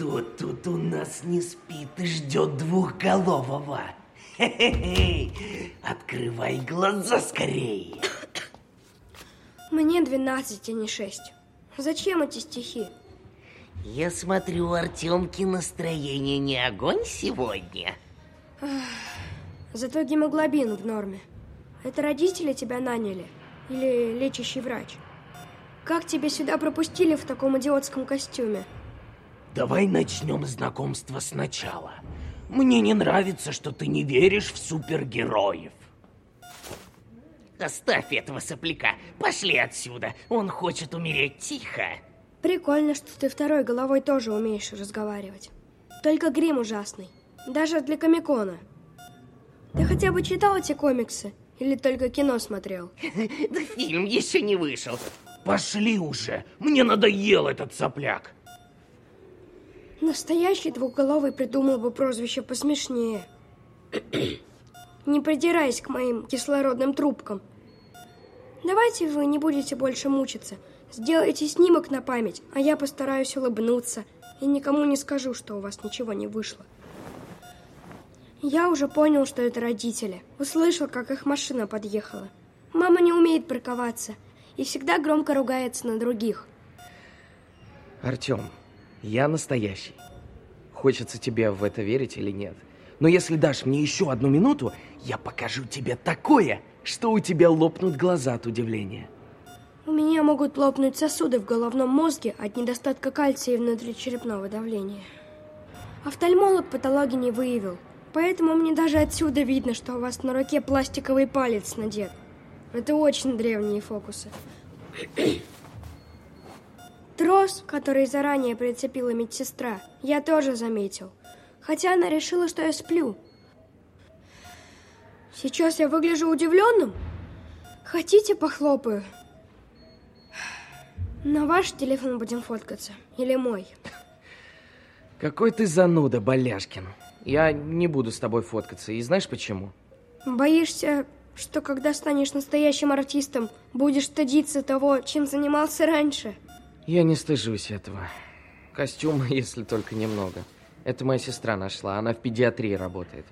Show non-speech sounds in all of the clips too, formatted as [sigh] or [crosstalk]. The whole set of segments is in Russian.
Кто тут у нас не спит и ждет двухголового? Хе-хе-хе! Открывай глаза скорее! Мне 12, а не 6. Зачем эти стихи? Я смотрю, у Артемки настроение не огонь сегодня. Зато гемоглобин в норме. Это родители тебя наняли? Или лечащий врач? Как тебя сюда пропустили в таком идиотском костюме? Давай начнем знакомство сначала. Мне не нравится, что ты не веришь в супергероев. Оставь этого сопляка. Пошли отсюда. Он хочет умереть тихо. Прикольно, что ты второй головой тоже умеешь разговаривать. Только грим ужасный. Даже для комикона. Ты хотя бы читал эти комиксы? Или только кино смотрел? [laughs] Да фильм еще не вышел. Пошли уже. Мне надоел этот сопляк. Настоящий двухголовый придумал бы прозвище посмешнее. Не придирайся к моим кислородным трубкам. Давайте вы не будете больше мучиться. Сделайте снимок на память, а я постараюсь улыбнуться и никому не скажу, что у вас ничего не вышло. Я уже понял, что это родители. Услышал, как их машина подъехала. Мама не умеет парковаться и всегда громко ругается на других. Артем, я настоящий. Хочется тебе в это верить или нет. Но если дашь мне еще одну минуту, я покажу тебе такое, что у тебя лопнут глаза от удивления. У меня могут лопнуть сосуды в головном мозге от недостатка кальция и внутричерепного давления. Офтальмолог патологии не выявил, поэтому мне даже отсюда видно, что у вас на руке пластиковый палец надет. Это очень древние фокусы. Трос, который заранее прицепила медсестра, я тоже заметил. Хотя она решила, что я сплю. Сейчас я выгляжу удивленным? Хотите, похлопаю? На ваш телефон будем фоткаться? Или мой? Какой ты зануда, Боляшкин. Я не буду с тобой фоткаться. И знаешь почему? Боишься, что когда станешь настоящим артистом, будешь стыдиться того, чем занимался раньше? Я не стыжусь этого. Костюм, [laughs] если только немного. Это моя сестра нашла, она в педиатрии работает.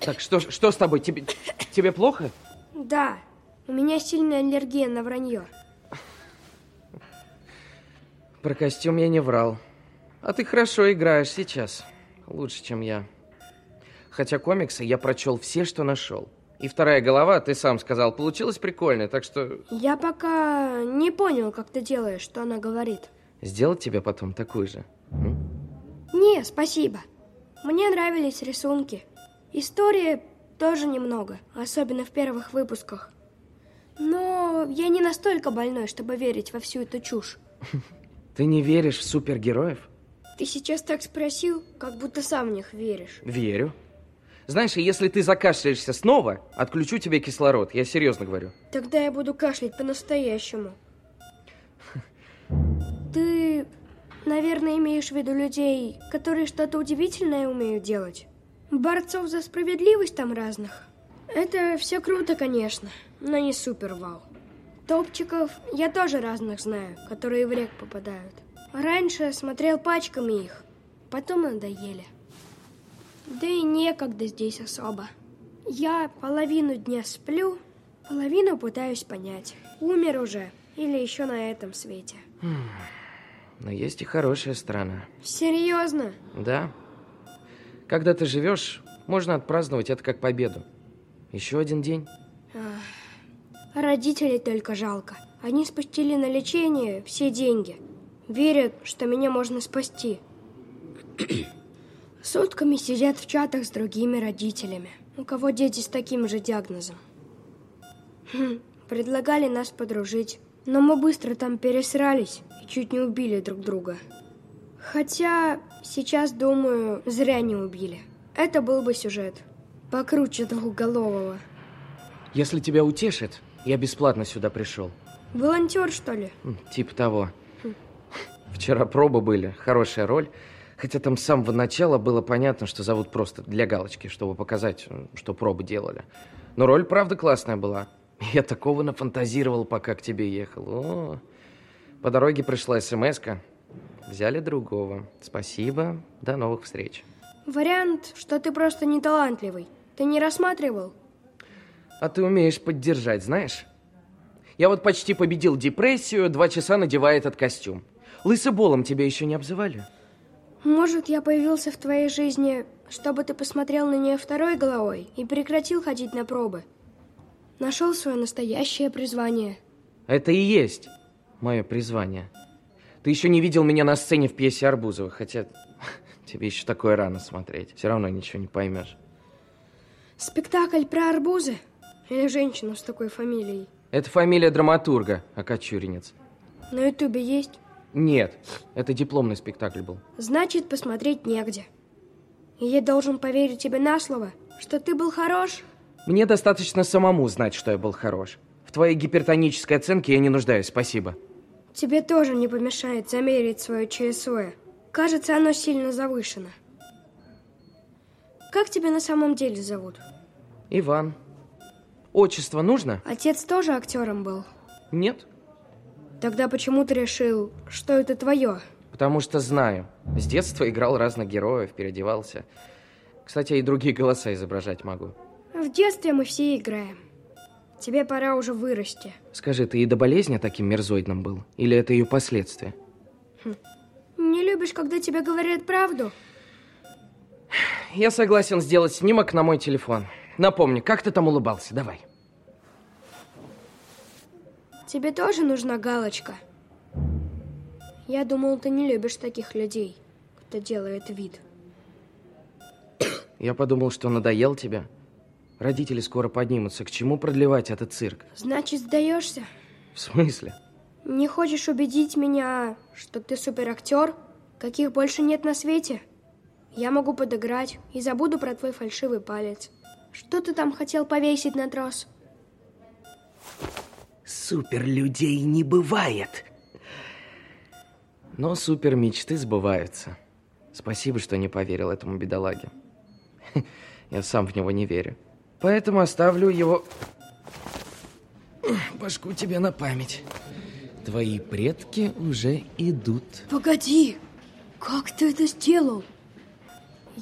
Так, что, что с тобой? Тебе, тебе плохо? Да, у меня сильная аллергия на вранье. Про костюм я не врал. А ты хорошо играешь сейчас. Лучше, чем я. Хотя комиксы я прочел все, что нашел. И вторая голова, ты сам сказал, получилась прикольная, так что... Я пока не понял, как ты делаешь, что она говорит. Сделать тебе потом такую же? М? Не, спасибо. Мне нравились рисунки. Истории тоже немного, особенно в первых выпусках. Но я не настолько больной, чтобы верить во всю эту чушь. [laughs] Ты не веришь в супергероев? Ты сейчас так спросил, как будто сам в них веришь. Верю. Знаешь, если ты закашляешься снова, отключу тебе кислород. Я серьезно говорю. Тогда я буду кашлять по-настоящему. [laughs] Ты, наверное, имеешь в виду людей, которые что-то удивительное умеют делать? Борцов за справедливость там разных. Это все круто, конечно, но не супер вау. Топчиков я тоже разных знаю, которые в рек попадают. Раньше смотрел пачками их, потом надоели. Да и некогда здесь особо. Я половину дня сплю, половину пытаюсь понять, умер уже или еще на этом свете. Но есть и хорошая сторона. Серьезно? Да. Когда ты живешь, можно отпраздновать это как победу. Еще один день. Родителей только жалко. Они спустили на лечение все деньги. Верят, что меня можно спасти. [coughs] Сутками сидят в чатах с другими родителями, у кого дети с таким же диагнозом. Хм, предлагали нас подружить, но мы быстро там пересрались и чуть не убили друг друга. Хотя сейчас, думаю, зря не убили. Это был бы сюжет. Покруче двухголового. Если тебя утешит, я бесплатно сюда пришел. Волонтер, что ли? Типа того. Вчера пробы были, хорошая роль. Хотя там с самого начала было понятно, что зовут просто для галочки, чтобы показать, что пробы делали. Но роль, правда, классная была. Я такого нафантазировал, пока к тебе ехал. О, По дороге пришла смс -ка. Взяли другого. Спасибо. До новых встреч. Вариант, что ты просто не талантливый. Ты не рассматривал? А ты умеешь поддержать, знаешь? Я вот почти победил депрессию, два часа надевая этот костюм. Лысоболом тебя еще не обзывали? Может, я появился в твоей жизни, чтобы ты посмотрел на нее второй головой и прекратил ходить на пробы. Нашел свое настоящее призвание. Это и есть мое призвание. Ты еще не видел меня на сцене в пьесе Арбузова, хотя [laughs] тебе еще такое рано смотреть. Все равно ничего не поймешь. Спектакль про арбузы? Или женщину с такой фамилией? Это фамилия драматурга, Окочуринец. На ютубе есть? Нет, это дипломный спектакль был. Значит, посмотреть негде. И я должен поверить тебе на слово, что ты был хорош? Мне достаточно самому знать, что я был хорош. В твоей гипертонической оценке я не нуждаюсь, спасибо. Тебе тоже не помешает замерить свое ЧСВ. Кажется, оно сильно завышено. Как тебя на самом деле зовут? Иван. Отчество нужно? Отец тоже актером был? Нет. Тогда почему ты решил, что это твое? Потому что знаю. С детства играл разных героев, переодевался. Кстати, и другие голоса изображать могу. В детстве мы все играем. Тебе пора уже вырасти. Скажи, ты и до болезни таким мерзоидным был? Или это ее последствия? Хм. Не любишь, когда тебе говорят правду? Я согласен сделать снимок на мой телефон. Напомни, как ты там улыбался? Давай. Тебе тоже нужна галочка? Я думал, ты не любишь таких людей, кто делает вид. Я подумал, что надоел тебе. Родители скоро поднимутся. К чему продлевать этот цирк? Значит, сдаешься? В смысле? Не хочешь убедить меня, что ты суперактер, каких больше нет на свете? Я могу подыграть и забуду про твой фальшивый палец. Что ты там хотел повесить на трос? Супер людей не бывает. Но супер мечты сбываются. Спасибо, что не поверил этому бедолаге. [laughs] Я сам в него не верю. Поэтому оставлю его башку тебе на память. Твои предки уже идут. Погоди, как ты это сделал?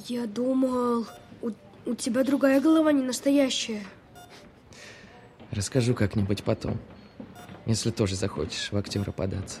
Я думал, у, у тебя другая голова не настоящая. Расскажу как-нибудь потом, если тоже захочешь в актера податься.